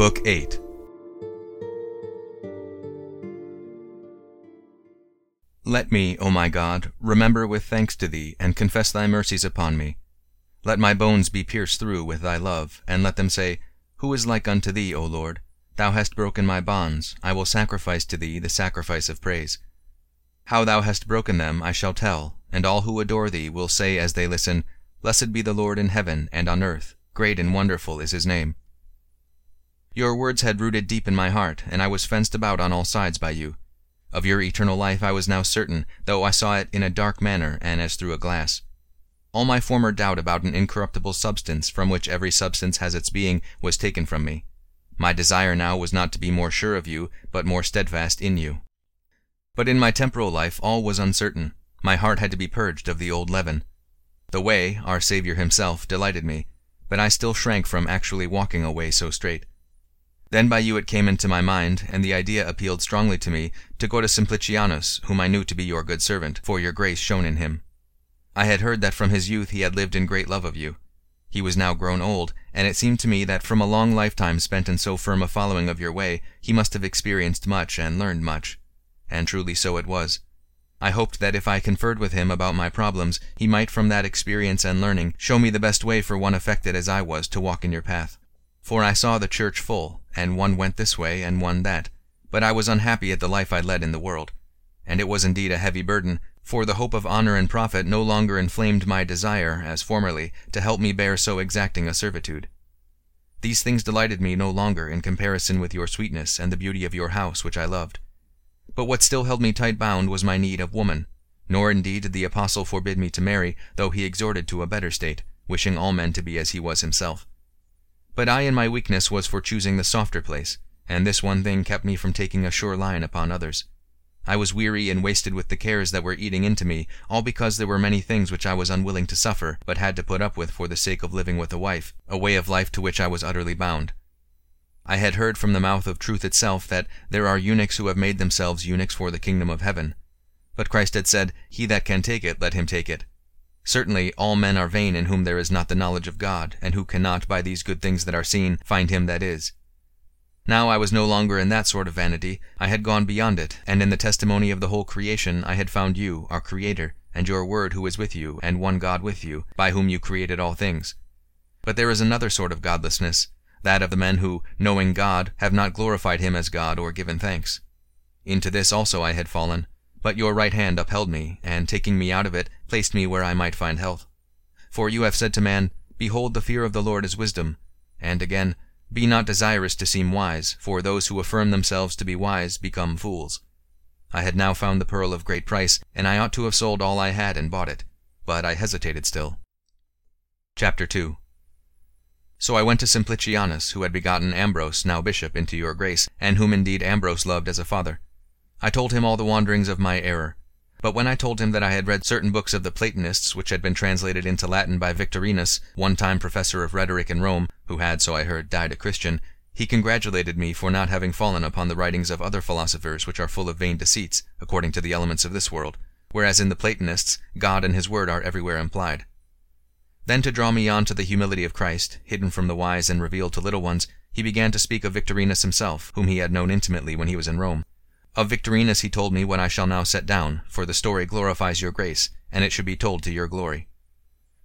Book 8 Let me, O my God, remember with thanks to thee, and confess thy mercies upon me. Let my bones be pierced through with thy love, and let them say, Who is like unto thee, O Lord? Thou hast broken my bonds, I will sacrifice to thee the sacrifice of praise. How thou hast broken them I shall tell, and all who adore thee will say as they listen, Blessed be the Lord in heaven and on earth, great and wonderful is his name. Your words had rooted deep in my heart, and I was fenced about on all sides by you. Of your eternal life I was now certain, though I saw it in a dark manner and as through a glass. All my former doubt about an incorruptible substance, from which every substance has its being, was taken from me. My desire now was not to be more sure of you, but more steadfast in you. But in my temporal life all was uncertain. My heart had to be purged of the old leaven. The way, our Saviour himself, delighted me, but I still shrank from actually walking a way so straight. Then by you it came into my mind, and the idea appealed strongly to me, to go to Simplicianus, whom I knew to be your good servant, for your grace shone in him. I had heard that from his youth he had lived in great love of you. He was now grown old, and it seemed to me that from a long lifetime spent in so firm a following of your way, he must have experienced much and learned much. And truly so it was. I hoped that if I conferred with him about my problems, he might from that experience and learning show me the best way for one affected as I was to walk in your path. For I saw the church full, and one went this way and one that, but I was unhappy at the life I led in the world. And it was indeed a heavy burden, for the hope of honor and profit no longer inflamed my desire, as formerly, to help me bear so exacting a servitude. These things delighted me no longer in comparison with your sweetness and the beauty of your house which I loved. But what still held me tight bound was my need of woman, nor indeed did the apostle forbid me to marry, though he exhorted to a better state, wishing all men to be as he was himself. But I in my weakness was for choosing the softer place, and this one thing kept me from taking a sure line upon others. I was weary and wasted with the cares that were eating into me, all because there were many things which I was unwilling to suffer, but had to put up with for the sake of living with a wife, a way of life to which I was utterly bound. I had heard from the mouth of truth itself that there are eunuchs who have made themselves eunuchs for the kingdom of heaven. But Christ had said, He that can take it, let him take it. Certainly all men are vain in whom there is not the knowledge of God, and who cannot, by these good things that are seen, find him that is. Now I was no longer in that sort of vanity, I had gone beyond it, and in the testimony of the whole creation I had found you, our Creator, and your Word who is with you, and one God with you, by whom you created all things. But there is another sort of godlessness, that of the men who, knowing God, have not glorified him as God or given thanks. Into this also I had fallen, but your right hand upheld me, and taking me out of it, placed me where I might find health. For you have said to man, Behold, the fear of the Lord is wisdom. And again, Be not desirous to seem wise, for those who affirm themselves to be wise become fools. I had now found the pearl of great price, and I ought to have sold all I had and bought it. But I hesitated still. Chapter 2 So I went to Simplicianus, who had begotten Ambrose, now bishop, into your grace, and whom indeed Ambrose loved as a father. I told him all the wanderings of my error. But when I told him that I had read certain books of the Platonists, which had been translated into Latin by Victorinus, one time professor of rhetoric in Rome, who had, so I heard, died a Christian, he congratulated me for not having fallen upon the writings of other philosophers which are full of vain deceits, according to the elements of this world, whereas in the Platonists God and his word are everywhere implied. Then to draw me on to the humility of Christ, hidden from the wise and revealed to little ones, he began to speak of Victorinus himself, whom he had known intimately when he was in Rome. Of Victorinus he told me what I shall now set down, for the story glorifies your grace, and it should be told to your glory.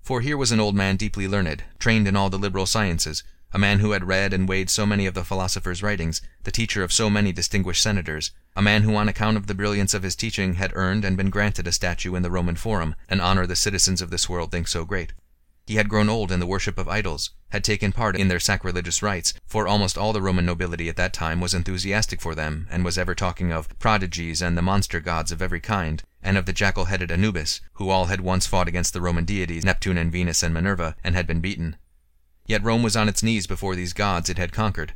For here was an old man deeply learned, trained in all the liberal sciences, a man who had read and weighed so many of the philosophers' writings, the teacher of so many distinguished senators, a man who on account of the brilliance of his teaching had earned and been granted a statue in the Roman Forum, an honor the citizens of this world think so great. He had grown old in the worship of idols, had taken part in their sacrilegious rites, for almost all the Roman nobility at that time was enthusiastic for them, and was ever talking of prodigies and the monster gods of every kind, and of the jackal-headed Anubis, who all had once fought against the Roman deities, Neptune and Venus and Minerva, and had been beaten. Yet Rome was on its knees before these gods it had conquered.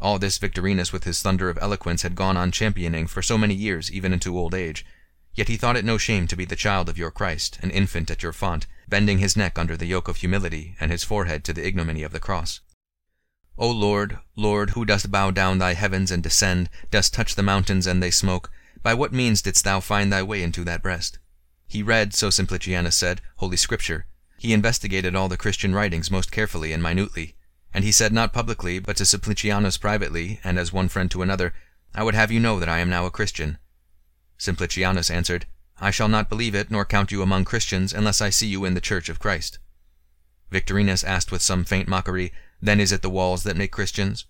All this Victorinus with his thunder of eloquence had gone on championing for so many years, even into old age. Yet he thought it no shame to be the child of your Christ, an infant at your font, bending his neck under the yoke of humility, and his forehead to the ignominy of the cross. O Lord, Lord, who dost bow down thy heavens and descend, dost touch the mountains and they smoke, by what means didst thou find thy way into that breast? He read, so Simplicianus said, Holy Scripture. He investigated all the Christian writings most carefully and minutely. And he said not publicly, but to Simplicianus privately, and as one friend to another, I would have you know that I am now a Christian. Simplicianus answered, I shall not believe it, nor count you among Christians, unless I see you in the church of Christ. Victorinus asked with some faint mockery, Then is it the walls that make Christians?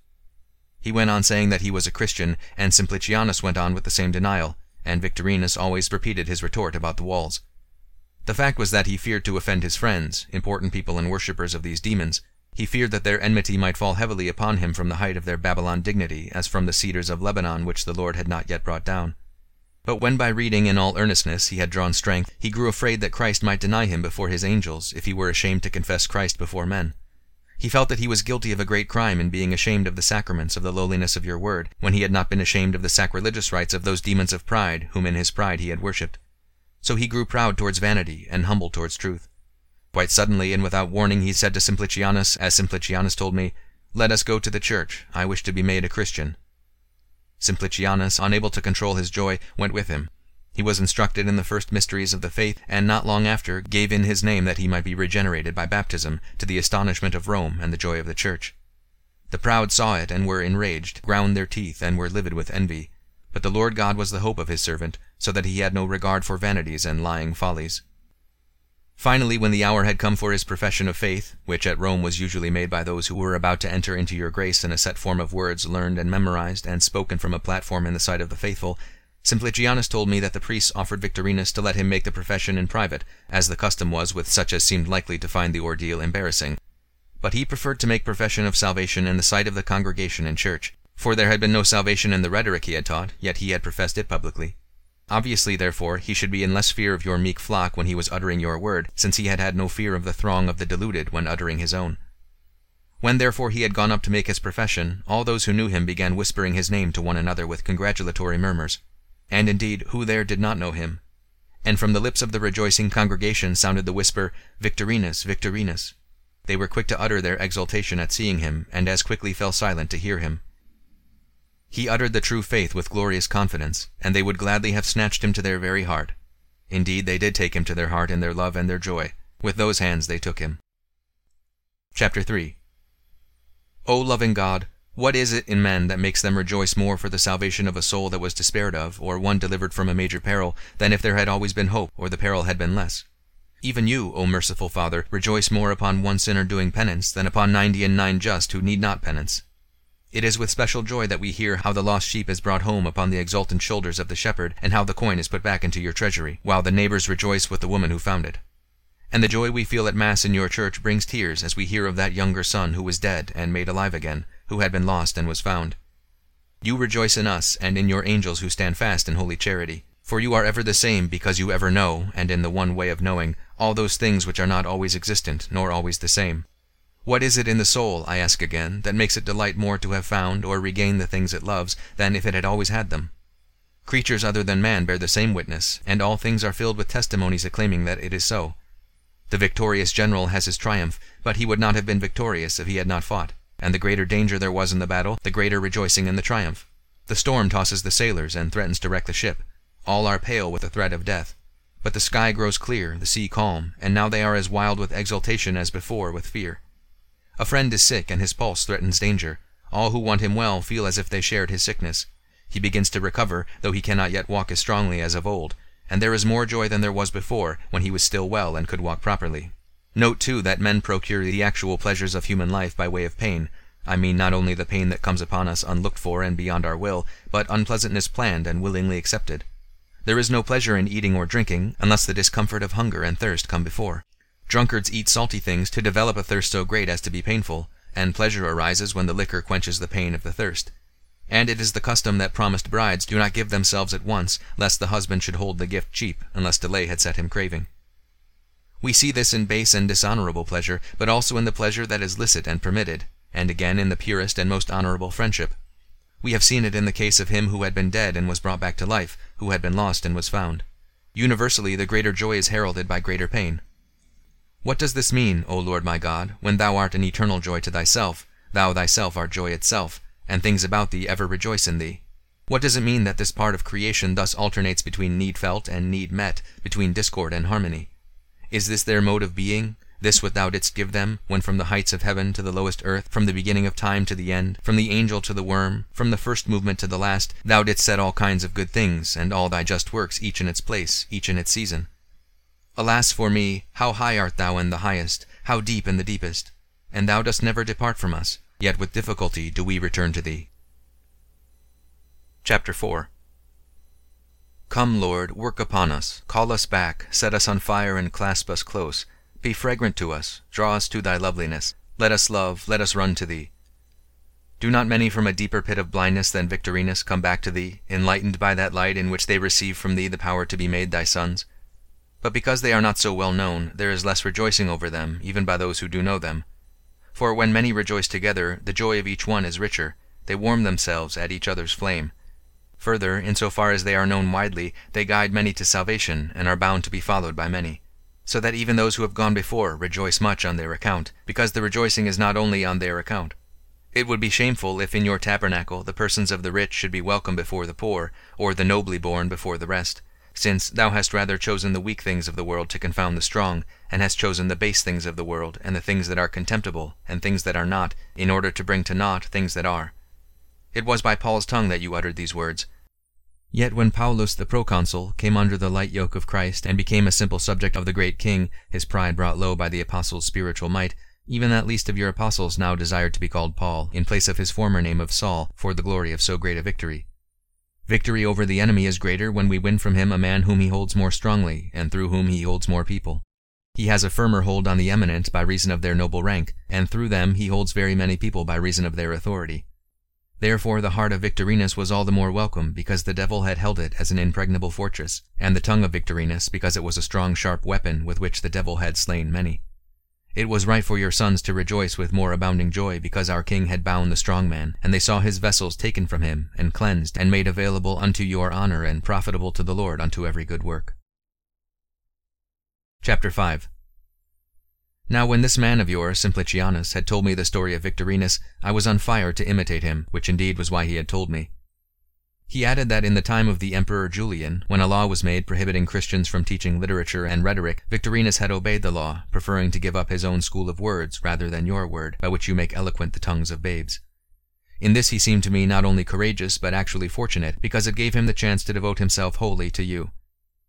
He went on saying that he was a Christian, and Simplicianus went on with the same denial, and Victorinus always repeated his retort about the walls. The fact was that he feared to offend his friends, important people and worshippers of these demons. He feared that their enmity might fall heavily upon him from the height of their Babylon dignity, as from the cedars of Lebanon which the Lord had not yet brought down. But when by reading in all earnestness he had drawn strength, he grew afraid that Christ might deny him before his angels, if he were ashamed to confess Christ before men. He felt that he was guilty of a great crime in being ashamed of the sacraments of the lowliness of your word, when he had not been ashamed of the sacrilegious rites of those demons of pride, whom in his pride he had worshipped. So he grew proud towards vanity, and humble towards truth. Quite suddenly and without warning he said to Simplicianus, as Simplicianus told me, Let us go to the church, I wish to be made a Christian. Simplicianus, unable to control his joy, went with him. He was instructed in the first mysteries of the faith, and not long after gave in his name that he might be regenerated by baptism, to the astonishment of Rome and the joy of the church. The proud saw it, and were enraged, ground their teeth, and were livid with envy. But the Lord God was the hope of his servant, so that he had no regard for vanities and lying follies. Finally, when the hour had come for his profession of faith, which at Rome was usually made by those who were about to enter into your grace in a set form of words learned and memorized and spoken from a platform in the sight of the faithful, Simplicianus told me that the priests offered Victorinus to let him make the profession in private, as the custom was with such as seemed likely to find the ordeal embarrassing. But he preferred to make profession of salvation in the sight of the congregation in church, for there had been no salvation in the rhetoric he had taught, yet he had professed it publicly. Obviously, therefore, he should be in less fear of your meek flock when he was uttering your word, since he had had no fear of the throng of the deluded when uttering his own. When therefore he had gone up to make his profession, all those who knew him began whispering his name to one another with congratulatory murmurs. And indeed, who there did not know him? And from the lips of the rejoicing congregation sounded the whisper, Victorinus, Victorinus. They were quick to utter their exultation at seeing him, and as quickly fell silent to hear him. He uttered the true faith with glorious confidence, and they would gladly have snatched him to their very heart. Indeed, they did take him to their heart in their love and their joy. With those hands they took him. Chapter 3 O loving God, what is it in men that makes them rejoice more for the salvation of a soul that was despaired of, or one delivered from a major peril, than if there had always been hope, or the peril had been less? Even you, O merciful Father, rejoice more upon one sinner doing penance than upon ninety and nine just who need not penance. It is with special joy that we hear how the lost sheep is brought home upon the exultant shoulders of the shepherd, and how the coin is put back into your treasury, while the neighbors rejoice with the woman who found it. And the joy we feel at Mass in your church brings tears as we hear of that younger son who was dead and made alive again, who had been lost and was found. You rejoice in us, and in your angels who stand fast in holy charity. For you are ever the same, because you ever know, and in the one way of knowing, all those things which are not always existent, nor always the same. What is it in the soul, I ask again, that makes it delight more to have found or regained the things it loves, than if it had always had them? Creatures other than man bear the same witness, and all things are filled with testimonies acclaiming that it is so. The victorious general has his triumph, but he would not have been victorious if he had not fought and the greater danger there was in the battle, the greater rejoicing in the triumph. The storm tosses the sailors and threatens to wreck the ship. All are pale with the threat of death. But the sky grows clear, the sea calm, and now they are as wild with exultation as before with fear. A friend is sick, and his pulse threatens danger. All who want him well feel as if they shared his sickness. He begins to recover, though he cannot yet walk as strongly as of old, and there is more joy than there was before, when he was still well and could walk properly. Note, too, that men procure the actual pleasures of human life by way of pain. I mean not only the pain that comes upon us unlooked for and beyond our will, but unpleasantness planned and willingly accepted. There is no pleasure in eating or drinking, unless the discomfort of hunger and thirst come before. Drunkards eat salty things to develop a thirst so great as to be painful, and pleasure arises when the liquor quenches the pain of the thirst. And it is the custom that promised brides do not give themselves at once, lest the husband should hold the gift cheap, unless delay had set him craving. We see this in base and dishonorable pleasure, but also in the pleasure that is licit and permitted, and again in the purest and most honorable friendship. We have seen it in the case of him who had been dead and was brought back to life, who had been lost and was found. Universally, the greater joy is heralded by greater pain. What does this mean, O Lord my God, when thou art an eternal joy to thyself, thou thyself art joy itself, and things about thee ever rejoice in thee? What does it mean that this part of creation thus alternates between need felt and need met, between discord and harmony? Is this their mode of being, This what thou didst give them, when from the heights of heaven to the lowest earth, from the beginning of time to the end, from the angel to the worm, from the first movement to the last, thou didst set all kinds of good things, and all thy just works, each in its place, each in its season. Alas for me, how high art thou in the highest, how deep in the deepest! And thou dost never depart from us, yet with difficulty do we return to thee. Chapter 4 Come, Lord, work upon us, call us back, set us on fire and clasp us close, be fragrant to us, draw us to thy loveliness. Let us love, let us run to thee. Do not many from a deeper pit of blindness than Victorinus come back to thee, enlightened by that light in which they receive from thee the power to be made thy sons? But because they are not so well known, there is less rejoicing over them, even by those who do know them. For when many rejoice together, the joy of each one is richer, they warm themselves at each other's flame. Further, in so far as they are known widely, they guide many to salvation, and are bound to be followed by many so that even those who have gone before rejoice much on their account, because the rejoicing is not only on their account. It would be shameful if in your tabernacle the persons of the rich should be welcome before the poor, or the nobly born before the rest, since thou hast rather chosen the weak things of the world to confound the strong, and hast chosen the base things of the world, and the things that are contemptible, and things that are not, in order to bring to naught things that are. It was by Paul's tongue that you uttered these words, Yet when Paulus the proconsul came under the light yoke of Christ, and became a simple subject of the great king, his pride brought low by the apostles' spiritual might, even that least of your apostles now desired to be called Paul, in place of his former name of Saul, for the glory of so great a victory. Victory over the enemy is greater when we win from him a man whom he holds more strongly, and through whom he holds more people. He has a firmer hold on the eminent by reason of their noble rank, and through them he holds very many people by reason of their authority. Therefore the heart of Victorinus was all the more welcome, because the devil had held it as an impregnable fortress, and the tongue of Victorinus, because it was a strong sharp weapon with which the devil had slain many. It was right for your sons to rejoice with more abounding joy, because our king had bound the strong man, and they saw his vessels taken from him, and cleansed, and made available unto your honor, and profitable to the Lord unto every good work. Chapter 5 now when this man of yours, Simplicianus, had told me the story of Victorinus, I was on fire to imitate him, which indeed was why he had told me. He added that in the time of the Emperor Julian, when a law was made prohibiting Christians from teaching literature and rhetoric, Victorinus had obeyed the law, preferring to give up his own school of words rather than your word, by which you make eloquent the tongues of babes. In this he seemed to me not only courageous, but actually fortunate, because it gave him the chance to devote himself wholly to you.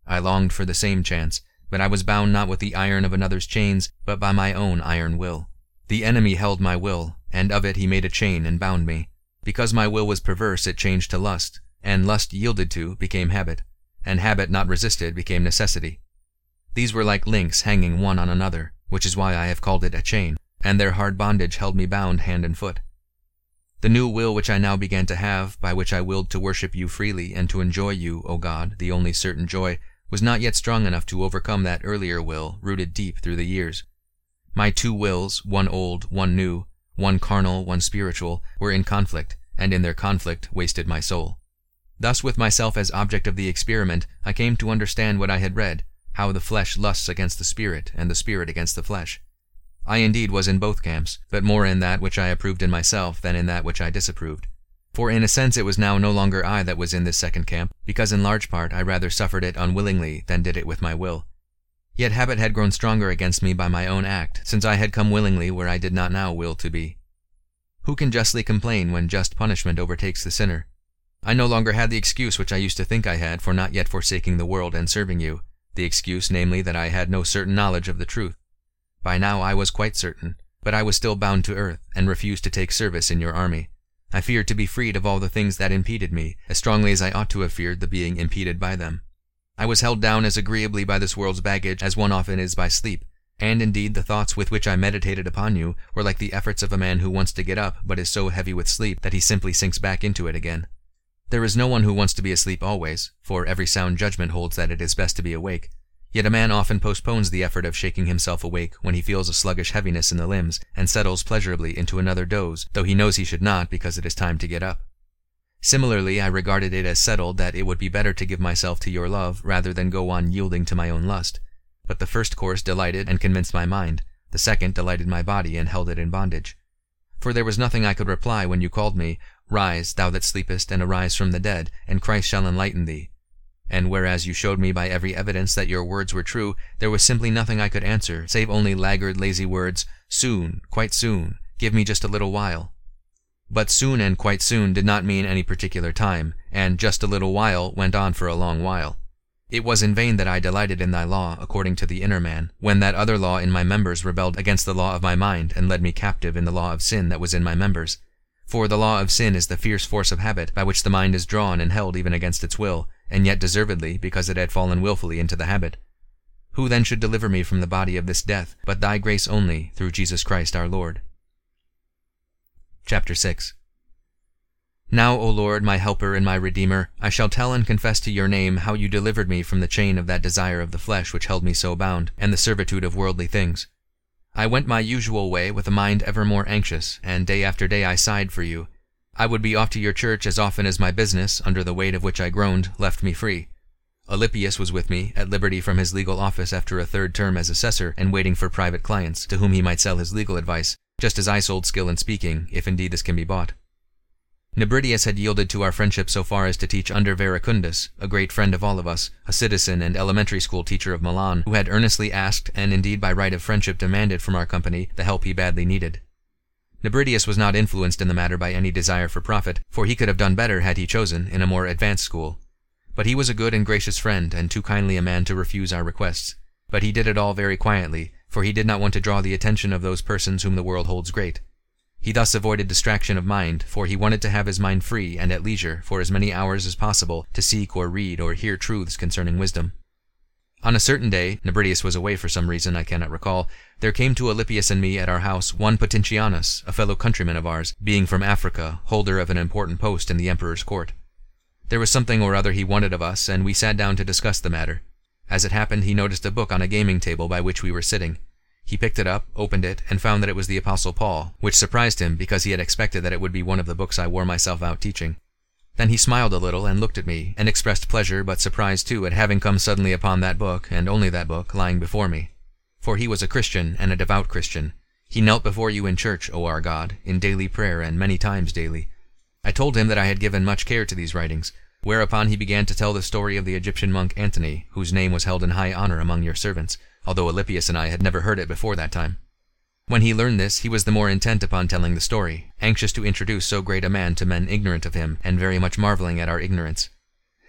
I longed for the same chance, but I was bound not with the iron of another's chains, but by my own iron will. The enemy held my will, and of it he made a chain and bound me. Because my will was perverse, it changed to lust, and lust yielded to became habit, and habit not resisted became necessity. These were like links hanging one on another, which is why I have called it a chain, and their hard bondage held me bound hand and foot. The new will which I now began to have, by which I willed to worship you freely and to enjoy you, O God, the only certain joy, was not yet strong enough to overcome that earlier will rooted deep through the years. My two wills, one old, one new, one carnal, one spiritual, were in conflict, and in their conflict wasted my soul. Thus, with myself as object of the experiment, I came to understand what I had read, how the flesh lusts against the spirit, and the spirit against the flesh. I indeed was in both camps, but more in that which I approved in myself than in that which I disapproved. For in a sense it was now no longer I that was in this second camp, because in large part I rather suffered it unwillingly than did it with my will. Yet habit had grown stronger against me by my own act, since I had come willingly where I did not now will to be. Who can justly complain when just punishment overtakes the sinner? I no longer had the excuse which I used to think I had for not yet forsaking the world and serving you, the excuse, namely, that I had no certain knowledge of the truth. By now I was quite certain, but I was still bound to earth, and refused to take service in your army. I feared to be freed of all the things that impeded me, as strongly as I ought to have feared the being impeded by them. I was held down as agreeably by this world's baggage as one often is by sleep, and indeed the thoughts with which I meditated upon you were like the efforts of a man who wants to get up but is so heavy with sleep that he simply sinks back into it again. There is no one who wants to be asleep always, for every sound judgment holds that it is best to be awake, Yet a man often postpones the effort of shaking himself awake when he feels a sluggish heaviness in the limbs, and settles pleasurably into another doze, though he knows he should not because it is time to get up. Similarly, I regarded it as settled that it would be better to give myself to your love rather than go on yielding to my own lust. But the first course delighted and convinced my mind, the second delighted my body and held it in bondage. For there was nothing I could reply when you called me, Rise, thou that sleepest, and arise from the dead, and Christ shall enlighten thee. and whereas you showed me by every evidence that your words were true, there was simply nothing I could answer, save only laggard lazy words, soon, quite soon, give me just a little while. But soon and quite soon did not mean any particular time, and just a little while went on for a long while. It was in vain that I delighted in thy law, according to the inner man, when that other law in my members rebelled against the law of my mind, and led me captive in the law of sin that was in my members. For the law of sin is the fierce force of habit, by which the mind is drawn and held even against its will, and yet deservedly, because it had fallen wilfully into the habit. Who then should deliver me from the body of this death, but thy grace only, through Jesus Christ our Lord? Chapter 6 now, O Lord, my helper and my redeemer, I shall tell and confess to your name how you delivered me from the chain of that desire of the flesh which held me so bound, and the servitude of worldly things. I went my usual way with a mind ever more anxious, and day after day I sighed for you. I would be off to your church as often as my business, under the weight of which I groaned, left me free. Alypius was with me, at liberty from his legal office after a third term as assessor, and waiting for private clients, to whom he might sell his legal advice, just as I sold skill in speaking, if indeed this can be bought. Nebridius had yielded to our friendship so far as to teach under Verecundus, a great friend of all of us, a citizen and elementary school teacher of Milan, who had earnestly asked, and indeed by right of friendship demanded from our company, the help he badly needed. Nebridius was not influenced in the matter by any desire for profit, for he could have done better had he chosen, in a more advanced school. But he was a good and gracious friend, and too kindly a man to refuse our requests. But he did it all very quietly, for he did not want to draw the attention of those persons whom the world holds great. He thus avoided distraction of mind, for he wanted to have his mind free and at leisure for as many hours as possible to seek or read or hear truths concerning wisdom. On a certain day, Nebridius was away for some reason I cannot recall, there came to Alypius and me at our house one Ponticianus, a fellow countryman of ours, being from Africa, holder of an important post in the emperor's court. There was something or other he wanted of us, and we sat down to discuss the matter. As it happened, he noticed a book on a gaming table by which we were sitting. He picked it up, opened it, and found that it was the Apostle Paul, which surprised him because he had expected that it would be one of the books I wore myself out teaching. Then he smiled a little and looked at me, and expressed pleasure but surprise too at having come suddenly upon that book, and only that book, lying before me. For he was a Christian, and a devout Christian. He knelt before you in church, O our God, in daily prayer, and many times daily. I told him that I had given much care to these writings, whereupon he began to tell the story of the Egyptian monk Antony, whose name was held in high honor among your servants, although Alypius and I had never heard it before that time. When he learned this, he was the more intent upon telling the story, anxious to introduce so great a man to men ignorant of him, and very much marveling at our ignorance.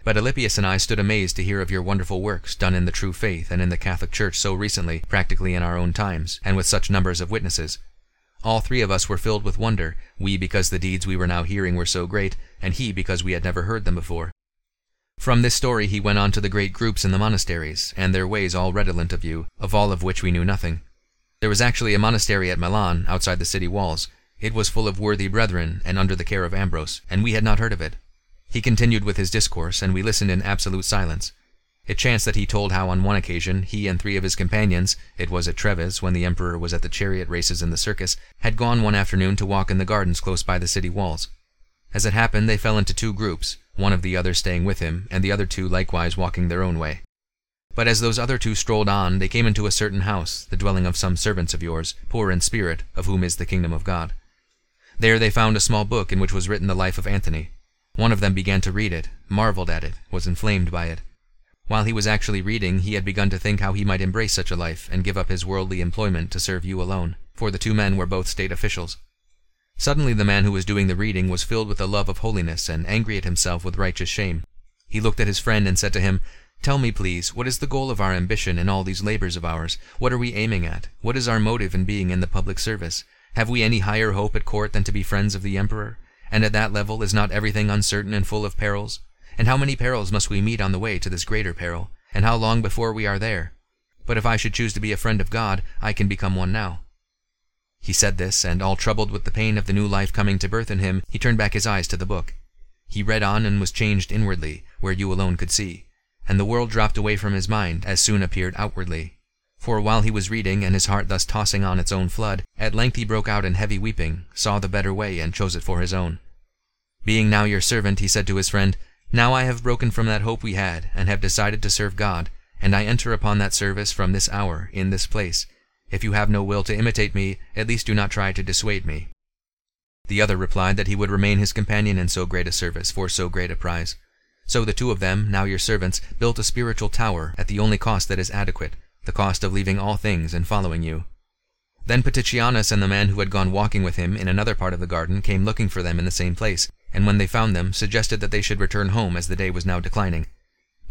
But Alypius and I stood amazed to hear of your wonderful works done in the true faith and in the Catholic Church so recently, practically in our own times, and with such numbers of witnesses. All three of us were filled with wonder, we because the deeds we were now hearing were so great, and he because we had never heard them before. From this story he went on to the great groups in the monasteries, and their ways all redolent of you, of all of which we knew nothing. There was actually a monastery at Milan, outside the city walls. It was full of worthy brethren, and under the care of Ambrose, and we had not heard of it. He continued with his discourse, and we listened in absolute silence. It chanced that he told how on one occasion he and three of his companions, it was at Treves when the emperor was at the chariot races in the circus, had gone one afternoon to walk in the gardens close by the city walls. As it happened, they fell into two groups, one of the others staying with him, and the other two likewise walking their own way. But as those other two strolled on, they came into a certain house, the dwelling of some servants of yours, poor in spirit, of whom is the kingdom of God. There they found a small book in which was written the life of Antony. One of them began to read it, marveled at it, was inflamed by it. While he was actually reading, he had begun to think how he might embrace such a life and give up his worldly employment to serve you alone, for the two men were both state officials. Suddenly the man who was doing the reading was filled with a love of holiness and angry at himself with righteous shame. He looked at his friend and said to him, Tell me, please, what is the goal of our ambition in all these labors of ours? What are we aiming at? What is our motive in being in the public service? Have we any higher hope at court than to be friends of the emperor? And at that level is not everything uncertain and full of perils? And how many perils must we meet on the way to this greater peril? And how long before we are there? But if I should choose to be a friend of God, I can become one now. He said this, and all troubled with the pain of the new life coming to birth in him, he turned back his eyes to the book. He read on and was changed inwardly, where you alone could see, and the world dropped away from his mind, as soon appeared outwardly. For while he was reading, and his heart thus tossing on its own flood, at length he broke out in heavy weeping, saw the better way, and chose it for his own. Being now your servant, he said to his friend, Now I have broken from that hope we had, and have decided to serve God, and I enter upon that service from this hour, in this place, if you have no will to imitate me, at least do not try to dissuade me. The other replied that he would remain his companion in so great a service, for so great a prize. So the two of them, now your servants, built a spiritual tower at the only cost that is adequate, the cost of leaving all things and following you. Then Ponticianus and the man who had gone walking with him in another part of the garden came looking for them in the same place, and when they found them, suggested that they should return home as the day was now declining.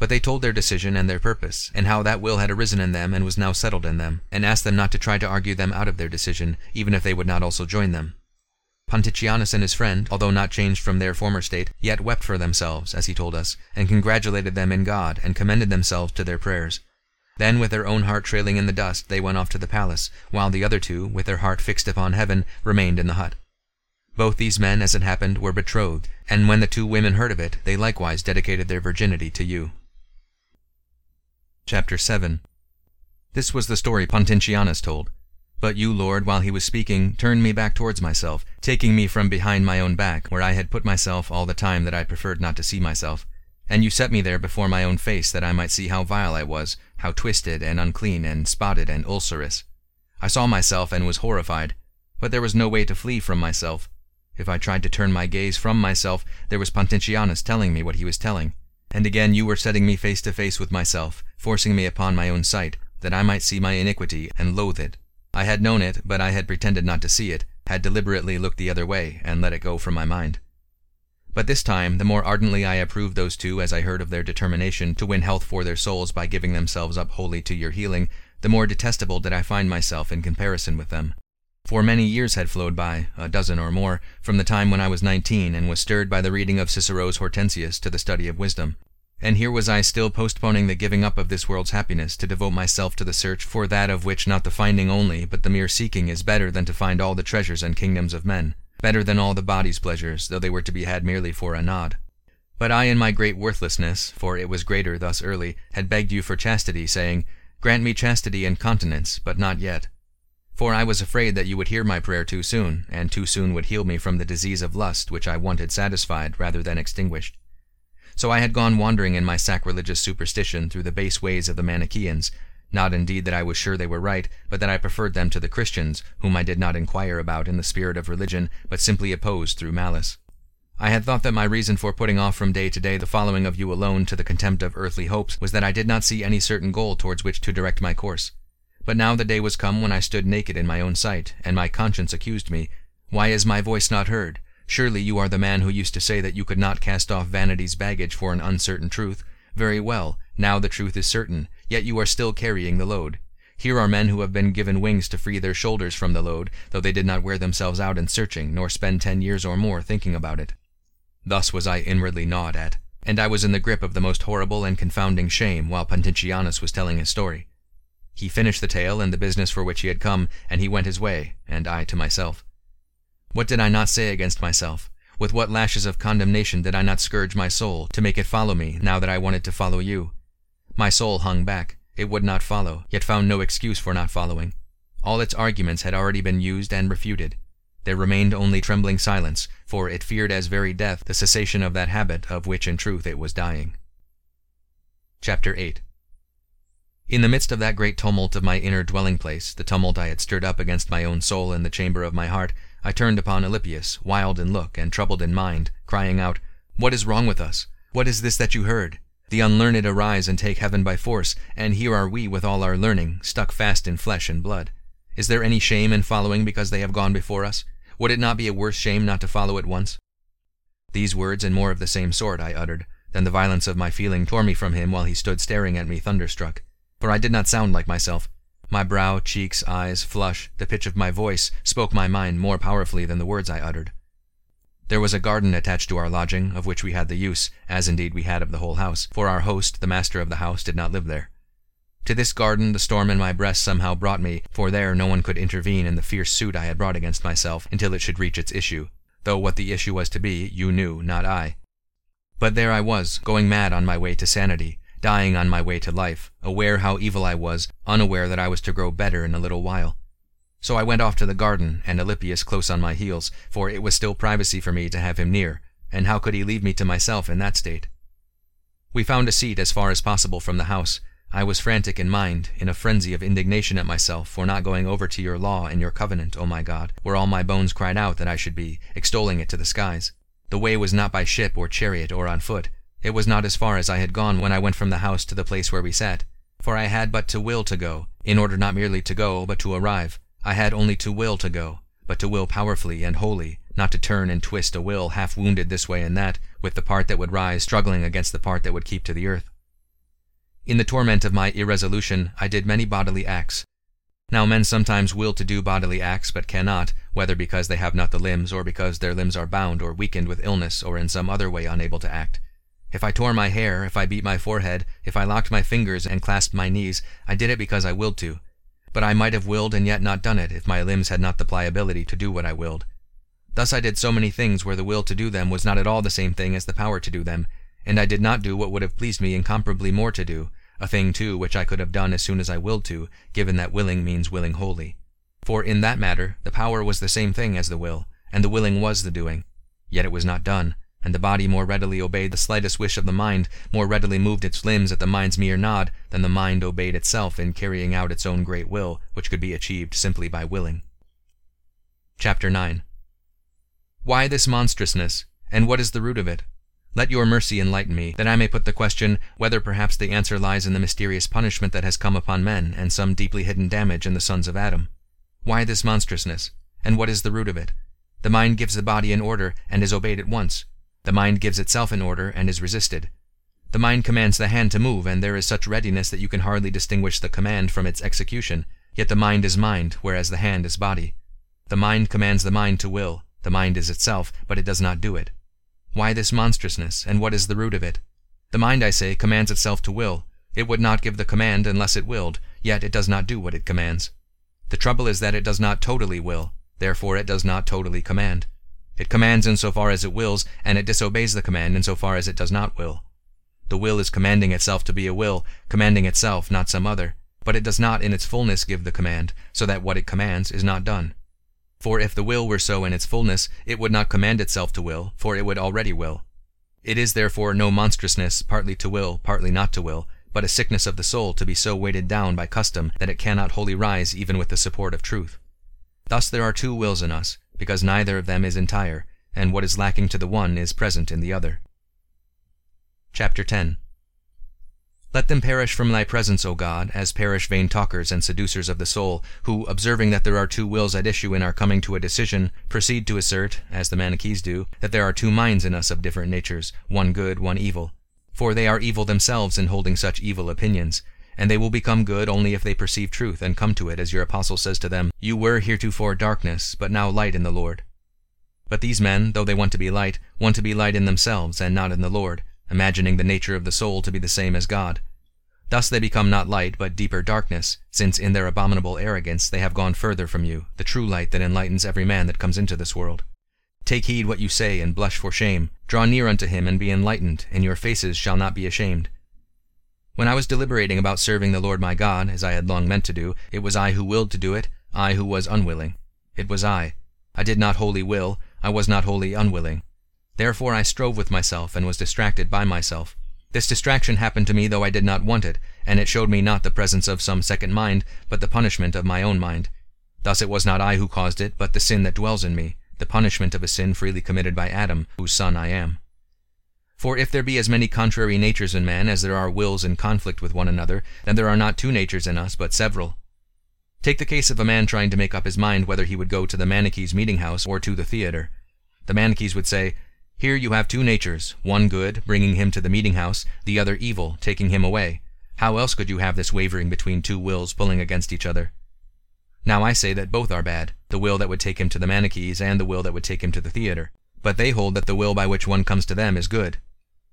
But they told their decision and their purpose, and how that will had arisen in them and was now settled in them, and asked them not to try to argue them out of their decision, even if they would not also join them. Ponticianus and his friend, although not changed from their former state, yet wept for themselves, as he told us, and congratulated them in God, and commended themselves to their prayers. Then, with their own heart trailing in the dust, they went off to the palace, while the other two, with their heart fixed upon heaven, remained in the hut. Both these men, as it happened, were betrothed, and when the two women heard of it, they likewise dedicated their virginity to you. Chapter 7 This was the story Ponticianus told. But you, Lord, while he was speaking, turned me back towards myself, taking me from behind my own back, where I had put myself all the time that I preferred not to see myself. And you set me there before my own face that I might see how vile I was, how twisted and unclean and spotted and ulcerous. I saw myself and was horrified, but there was no way to flee from myself. If I tried to turn my gaze from myself, there was Ponticianus telling me what he was telling. And again you were setting me face to face with myself, forcing me upon my own sight, that I might see my iniquity and loathe it. I had known it, but I had pretended not to see it, had deliberately looked the other way, and let it go from my mind. But this time, the more ardently I approved those two as I heard of their determination to win health for their souls by giving themselves up wholly to your healing, the more detestable did I find myself in comparison with them. For many years had flowed by, a dozen or more, from the time when I was nineteen and was stirred by the reading of Cicero's Hortensius to the study of wisdom. And here was I still postponing the giving up of this world's happiness to devote myself to the search for that of which not the finding only, but the mere seeking is better than to find all the treasures and kingdoms of men better than all the body's pleasures, though they were to be had merely for a nod. But I in my great worthlessness, for it was greater thus early, had begged you for chastity, saying, Grant me chastity and continence, but not yet. For I was afraid that you would hear my prayer too soon, and too soon would heal me from the disease of lust which I wanted satisfied rather than extinguished. So I had gone wandering in my sacrilegious superstition through the base ways of the Manichaeans, not indeed that I was sure they were right, but that I preferred them to the Christians, whom I did not inquire about in the spirit of religion, but simply opposed through malice. I had thought that my reason for putting off from day to day the following of you alone to the contempt of earthly hopes was that I did not see any certain goal towards which to direct my course. But now the day was come when I stood naked in my own sight, and my conscience accused me, Why is my voice not heard? Surely you are the man who used to say that you could not cast off vanity's baggage for an uncertain truth. Very well, now the truth is certain, yet you are still carrying the load. Here are men who have been given wings to free their shoulders from the load, though they did not wear themselves out in searching, nor spend ten years or more thinking about it. Thus was I inwardly gnawed at, and I was in the grip of the most horrible and confounding shame while Ponticianus was telling his story. He finished the tale and the business for which he had come, and he went his way, and I to myself. What did I not say against myself? With what lashes of condemnation did I not scourge my soul, to make it follow me, now that I wanted to follow you? My soul hung back. It would not follow, yet found no excuse for not following. All its arguments had already been used and refuted. There remained only trembling silence, for it feared as very death the cessation of that habit of which in truth it was dying. Chapter 8 In the midst of that great tumult of my inner dwelling place, the tumult I had stirred up against my own soul in the chamber of my heart, I turned upon Alypius, wild in look and troubled in mind, crying out, What is wrong with us? What is this that you heard? The unlearned arise and take heaven by force, and here are we with all our learning, stuck fast in flesh and blood. Is there any shame in following because they have gone before us? Would it not be a worse shame not to follow at once? These words and more of the same sort I uttered. Then the violence of my feeling tore me from him while he stood staring at me thunderstruck. For I did not sound like myself. My brow, cheeks, eyes, flush, the pitch of my voice, spoke my mind more powerfully than the words I uttered. There was a garden attached to our lodging, of which we had the use, as indeed we had of the whole house, for our host, the master of the house, did not live there. To this garden the storm in my breast somehow brought me, for there no one could intervene in the fierce suit I had brought against myself until it should reach its issue, though what the issue was to be you knew, not I. But there I was, going mad on my way to sanity, dying on my way to life, aware how evil I was, unaware that I was to grow better in a little while. So I went off to the garden, and Alypius close on my heels, for it was still privacy for me to have him near, and how could he leave me to myself in that state? We found a seat as far as possible from the house. I was frantic in mind, in a frenzy of indignation at myself for not going over to your law and your covenant, O my God, where all my bones cried out that I should be, extolling it to the skies. The way was not by ship or chariot or on foot, It was not as far as I had gone when I went from the house to the place where we sat, for I had but to will to go, in order not merely to go, but to arrive. I had only to will to go, but to will powerfully and wholly, not to turn and twist a will half wounded this way and that, with the part that would rise struggling against the part that would keep to the earth. In the torment of my irresolution I did many bodily acts. Now men sometimes will to do bodily acts, but cannot, whether because they have not the limbs, or because their limbs are bound or weakened with illness, or in some other way unable to act. If I tore my hair, if I beat my forehead, if I locked my fingers and clasped my knees, I did it because I willed to. But I might have willed and yet not done it, if my limbs had not the pliability to do what I willed. Thus I did so many things where the will to do them was not at all the same thing as the power to do them, and I did not do what would have pleased me incomparably more to do, a thing too which I could have done as soon as I willed to, given that willing means willing wholly. For in that matter the power was the same thing as the will, and the willing was the doing. Yet it was not done, and the body more readily obeyed the slightest wish of the mind, more readily moved its limbs at the mind's mere nod, than the mind obeyed itself in carrying out its own great will, which could be achieved simply by willing. Chapter 9 Why this monstrousness, and what is the root of it? Let your mercy enlighten me, that I may put the question, whether perhaps the answer lies in the mysterious punishment that has come upon men, and some deeply hidden damage in the sons of Adam. Why this monstrousness, and what is the root of it? The mind gives the body an order, and is obeyed at once. The mind gives itself an order and is resisted. The mind commands the hand to move, and there is such readiness that you can hardly distinguish the command from its execution, yet the mind is mind, whereas the hand is body. The mind commands the mind to will, the mind is itself, but it does not do it. Why this monstrousness, and what is the root of it? The mind, I say, commands itself to will. It would not give the command unless it willed, yet it does not do what it commands. The trouble is that it does not totally will, therefore it does not totally command. It commands in so far as it wills, and it disobeys the command in so far as it does not will. The will is commanding itself to be a will, commanding itself, not some other, but it does not in its fullness give the command, so that what it commands is not done. For if the will were so in its fullness, it would not command itself to will, for it would already will. It is therefore no monstrousness, partly to will, partly not to will, but a sickness of the soul to be so weighted down by custom that it cannot wholly rise even with the support of truth. Thus there are two wills in us, because neither of them is entire, and what is lacking to the one is present in the other. Chapter 10 Let them perish from thy presence, O God, as perish vain talkers and seducers of the soul, who, observing that there are two wills at issue in our coming to a decision, proceed to assert, as the Manichees do, that there are two minds in us of different natures, one good, one evil. For they are evil themselves in holding such evil opinions, and they will become good only if they perceive truth and come to it, as your apostle says to them, You were heretofore darkness, but now light in the Lord. But these men, though they want to be light, want to be light in themselves and not in the Lord, imagining the nature of the soul to be the same as God. Thus they become not light, but deeper darkness, since in their abominable arrogance they have gone further from you, the true light that enlightens every man that comes into this world. Take heed what you say, and blush for shame. Draw near unto him, and be enlightened, and your faces shall not be ashamed. When I was deliberating about serving the Lord my God, as I had long meant to do, it was I who willed to do it, I who was unwilling. It was I. I did not wholly will, I was not wholly unwilling. Therefore I strove with myself, and was distracted by myself. This distraction happened to me though I did not want it, and it showed me not the presence of some second mind, but the punishment of my own mind. Thus it was not I who caused it, but the sin that dwells in me, the punishment of a sin freely committed by Adam, whose son I am. For if there be as many contrary natures in man as there are wills in conflict with one another, then there are not two natures in us, but several. Take the case of a man trying to make up his mind whether he would go to the Manichees' meeting house or to the theater. The Manichees would say, Here you have two natures, one good, bringing him to the meeting house, the other evil, taking him away. How else could you have this wavering between two wills pulling against each other? Now I say that both are bad, the will that would take him to the Manichees and the will that would take him to the theater. But they hold that the will by which one comes to them is good.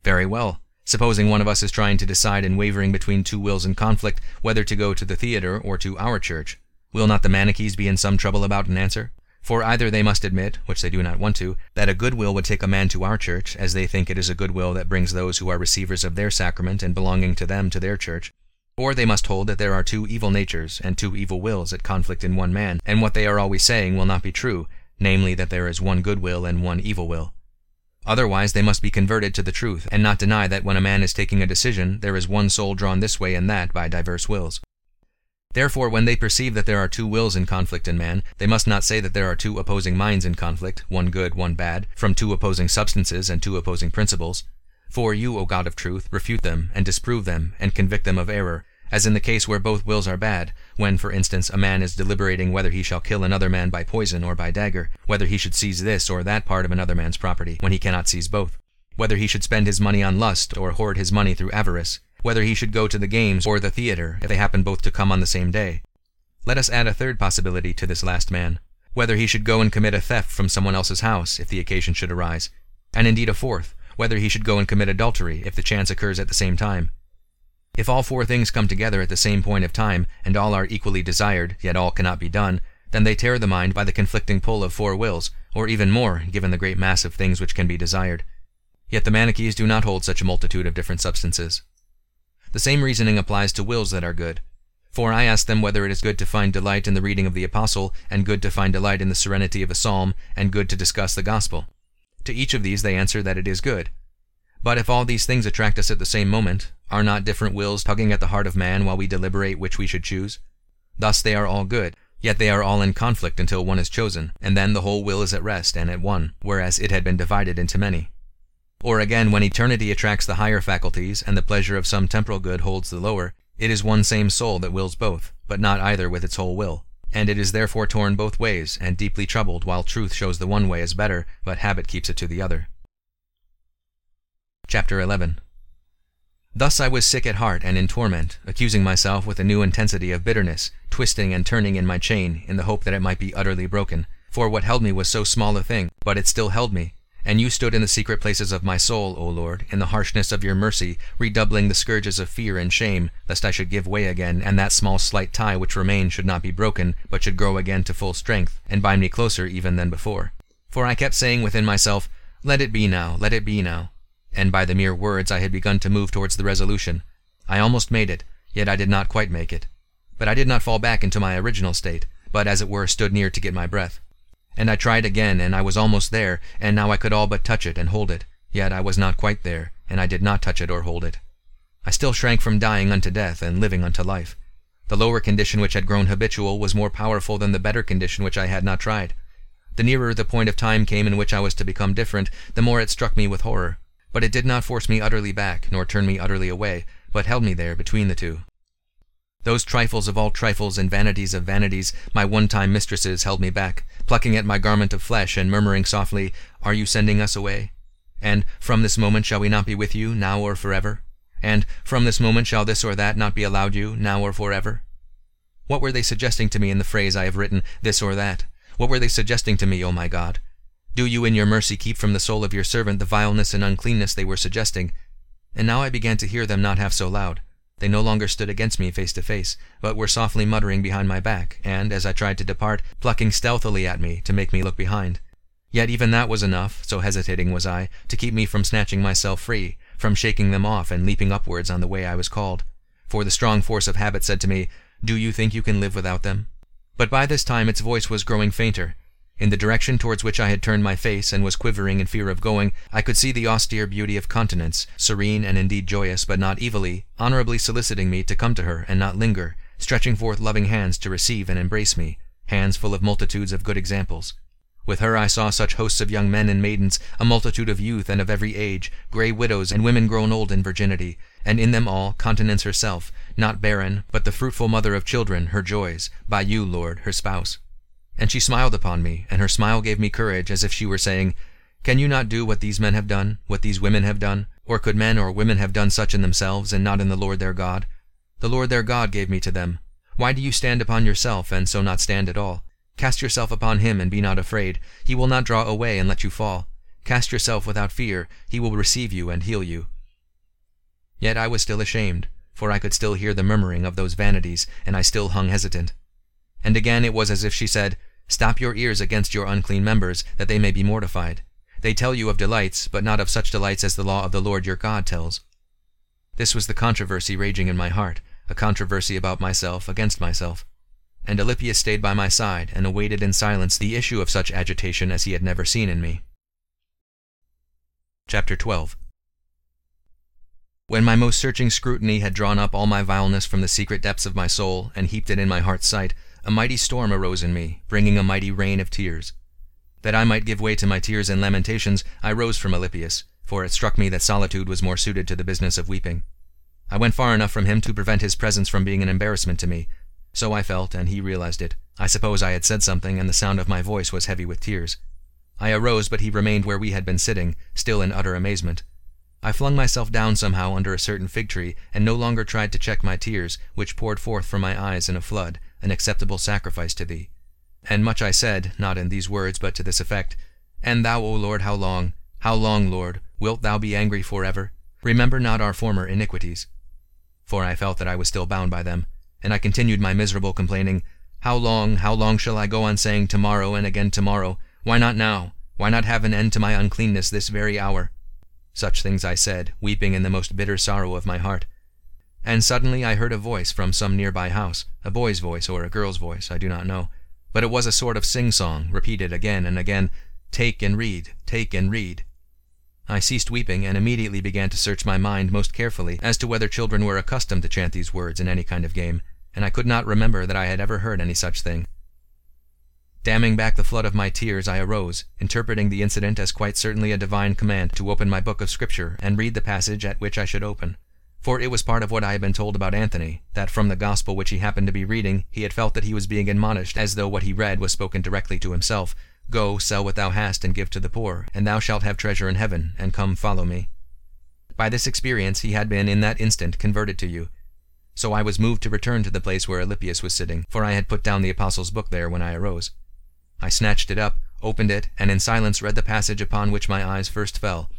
Very well. Supposing one of us is trying to decide in wavering between two wills in conflict whether to go to the theater or to our church, will not the Manichees be in some trouble about an answer? For either they must admit, which they do not want to, that a good will would take a man to our church, as they think it is a good will that brings those who are receivers of their sacrament and belonging to them to their church, or they must hold that there are two evil natures and two evil wills at conflict in one man, and what they are always saying will not be true, namely that there is one good will and one evil will. Otherwise they must be converted to the truth, and not deny that when a man is taking a decision, there is one soul drawn this way and that by diverse wills. Therefore, when they perceive that there are two wills in conflict in man, they must not say that there are two opposing minds in conflict, one good, one bad, from two opposing substances and two opposing principles. For you, O God of truth, refute them, and disprove them, and convict them of error, as in the case where both wills are bad, when, for instance, a man is deliberating whether he shall kill another man by poison or by dagger, whether he should seize this or that part of another man's property, when he cannot seize both, whether he should spend his money on lust or hoard his money through avarice, whether he should go to the games or the theatre, if they happen both to come on the same day. Let us add a third possibility to this last man, whether he should go and commit a theft from someone else's house, if the occasion should arise, and indeed a fourth, whether he should go and commit adultery, if the chance occurs at the same time. If all four things come together at the same point of time, and all are equally desired, yet all cannot be done, then they tear the mind by the conflicting pull of four wills, or even more, given the great mass of things which can be desired. Yet the Manichees do not hold such a multitude of different substances. The same reasoning applies to wills that are good. For I ask them whether it is good to find delight in the reading of the Apostle, and good to find delight in the serenity of a psalm, and good to discuss the gospel. To each of these they answer that it is good. But if all these things attract us at the same moment, are not different wills tugging at the heart of man while we deliberate which we should choose? Thus they are all good, yet they are all in conflict until one is chosen, and then the whole will is at rest and at one, whereas it had been divided into many. Or again, when eternity attracts the higher faculties, and the pleasure of some temporal good holds the lower, it is one same soul that wills both, but not either with its whole will, and it is therefore torn both ways, and deeply troubled, while truth shows the one way as better, but habit keeps it to the other. Chapter 11 Thus I was sick at heart and in torment, accusing myself with a new intensity of bitterness, twisting and turning in my chain, in the hope that it might be utterly broken. For what held me was so small a thing, but it still held me. And you stood in the secret places of my soul, O Lord, in the harshness of your mercy, redoubling the scourges of fear and shame, lest I should give way again, and that small slight tie which remained should not be broken, but should grow again to full strength, and bind me closer even than before. For I kept saying within myself, Let it be now, let it be now and by the mere words I had begun to move towards the resolution. I almost made it, yet I did not quite make it. But I did not fall back into my original state, but as it were stood near to get my breath. And I tried again, and I was almost there, and now I could all but touch it and hold it, yet I was not quite there, and I did not touch it or hold it. I still shrank from dying unto death and living unto life. The lower condition which had grown habitual was more powerful than the better condition which I had not tried. The nearer the point of time came in which I was to become different, the more it struck me with horror. But it did not force me utterly back, nor turn me utterly away, but held me there between the two. Those trifles of all trifles and vanities of vanities, my one-time mistresses, held me back, plucking at my garment of flesh, and murmuring softly, Are you sending us away? And, From this moment shall we not be with you, now or forever? And, From this moment shall this or that not be allowed you, now or forever? What were they suggesting to me in the phrase I have written, this or that? What were they suggesting to me, O my God? Do you in your mercy keep from the soul of your servant the vileness and uncleanness they were suggesting? And now I began to hear them not half so loud. They no longer stood against me face to face, but were softly muttering behind my back, and, as I tried to depart, plucking stealthily at me to make me look behind. Yet even that was enough, so hesitating was I, to keep me from snatching myself free, from shaking them off and leaping upwards on the way I was called. For the strong force of habit said to me, Do you think you can live without them? But by this time its voice was growing fainter, in the direction towards which I had turned my face and was quivering in fear of going, I could see the austere beauty of countenance, serene and indeed joyous, but not evilly, honorably soliciting me to come to her and not linger, stretching forth loving hands to receive and embrace me, hands full of multitudes of good examples. With her I saw such hosts of young men and maidens, a multitude of youth and of every age, grey widows and women grown old in virginity, and in them all Continence herself, not barren, but the fruitful mother of children, her joys, by you, Lord, her spouse. And she smiled upon me, and her smile gave me courage, as if she were saying, Can you not do what these men have done, what these women have done? Or could men or women have done such in themselves, and not in the Lord their God? The Lord their God gave me to them. Why do you stand upon yourself, and so not stand at all? Cast yourself upon him, and be not afraid. He will not draw away and let you fall. Cast yourself without fear. He will receive you and heal you. Yet I was still ashamed, for I could still hear the murmuring of those vanities, and I still hung hesitant. And again it was as if she said, Stop your ears against your unclean members, that they may be mortified. They tell you of delights, but not of such delights as the law of the Lord your God tells. This was the controversy raging in my heart, a controversy about myself against myself. And Alypius stayed by my side, and awaited in silence the issue of such agitation as he had never seen in me. Chapter 12 When my most searching scrutiny had drawn up all my vileness from the secret depths of my soul, and heaped it in my heart's sight, a mighty storm arose in me, bringing a mighty rain of tears. That I might give way to my tears and lamentations, I rose from Alypius, for it struck me that solitude was more suited to the business of weeping. I went far enough from him to prevent his presence from being an embarrassment to me. So I felt, and he realized it. I suppose I had said something, and the sound of my voice was heavy with tears. I arose, but he remained where we had been sitting, still in utter amazement. I flung myself down somehow under a certain fig tree, and no longer tried to check my tears, which poured forth from my eyes in a flood, an acceptable sacrifice to thee. And much I said, not in these words, but to this effect, And thou, O Lord, how long, how long, Lord, wilt thou be angry for ever? Remember not our former iniquities. For I felt that I was still bound by them, and I continued my miserable complaining, How long, how long shall I go on saying tomorrow and again tomorrow? Why not now? Why not have an end to my uncleanness this very hour? Such things I said, weeping in the most bitter sorrow of my heart. And suddenly I heard a voice from some nearby house, a boy's voice or a girl's voice, I do not know, but it was a sort of sing-song, repeated again and again, Take and read, take and read. I ceased weeping, and immediately began to search my mind most carefully as to whether children were accustomed to chant these words in any kind of game, and I could not remember that I had ever heard any such thing. Damming back the flood of my tears, I arose, interpreting the incident as quite certainly a divine command to open my book of Scripture and read the passage at which I should open. For it was part of what I had been told about Anthony, that from the gospel which he happened to be reading, he had felt that he was being admonished as though what he read was spoken directly to himself, Go, sell what thou hast, and give to the poor, and thou shalt have treasure in heaven, and come follow me. By this experience he had been in that instant converted to you. So I was moved to return to the place where Alypius was sitting, for I had put down the apostle's book there when I arose. I snatched it up, opened it, and in silence read the passage upon which my eyes first fell.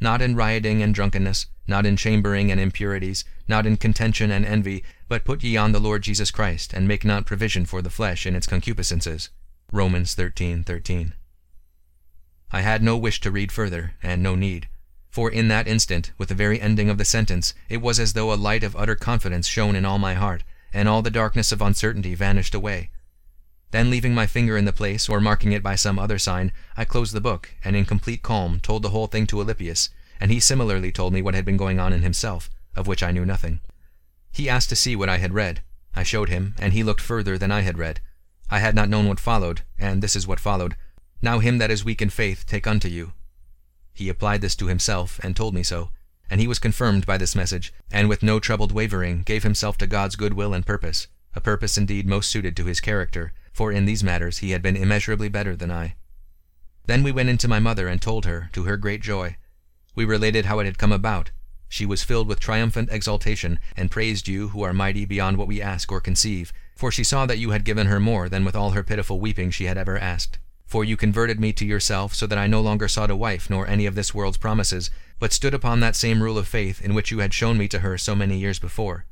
Not in rioting and drunkenness, not in chambering and impurities, not in contention and envy, but put ye on the Lord Jesus Christ, and make not provision for the flesh in its concupiscences. Romans 13:13. I had no wish to read further, and no need, for in that instant, with the very ending of the sentence, it was as though a light of utter confidence shone in all my heart, and all the darkness of uncertainty vanished away. Then leaving my finger in the place, or marking it by some other sign, I closed the book, and in complete calm told the whole thing to Alypius, and he similarly told me what had been going on in himself, of which I knew nothing. He asked to see what I had read. I showed him, and he looked further than I had read. I had not known what followed, and this is what followed. Now him that is weak in faith take unto you. He applied this to himself, and told me so, and he was confirmed by this message, and with no troubled wavering gave himself to God's good will and purpose, a purpose indeed most suited to his character, for in these matters he had been immeasurably better than I. Then we went in to my mother and told her, to her great joy. We related how it had come about, she was filled with triumphant exultation, and praised you who are mighty beyond what we ask or conceive, for she saw that you had given her more than with all her pitiful weeping she had ever asked. For you converted me to yourself, so that I no longer sought a wife nor any of this world's promises, but stood upon that same rule of faith in which you had shown me to her so many years before.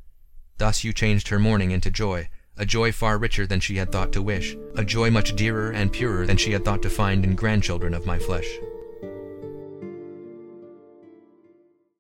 Thus you changed her mourning into joy, a joy far richer than she had thought to wish, a joy much dearer and purer than she had thought to find in grandchildren of my flesh.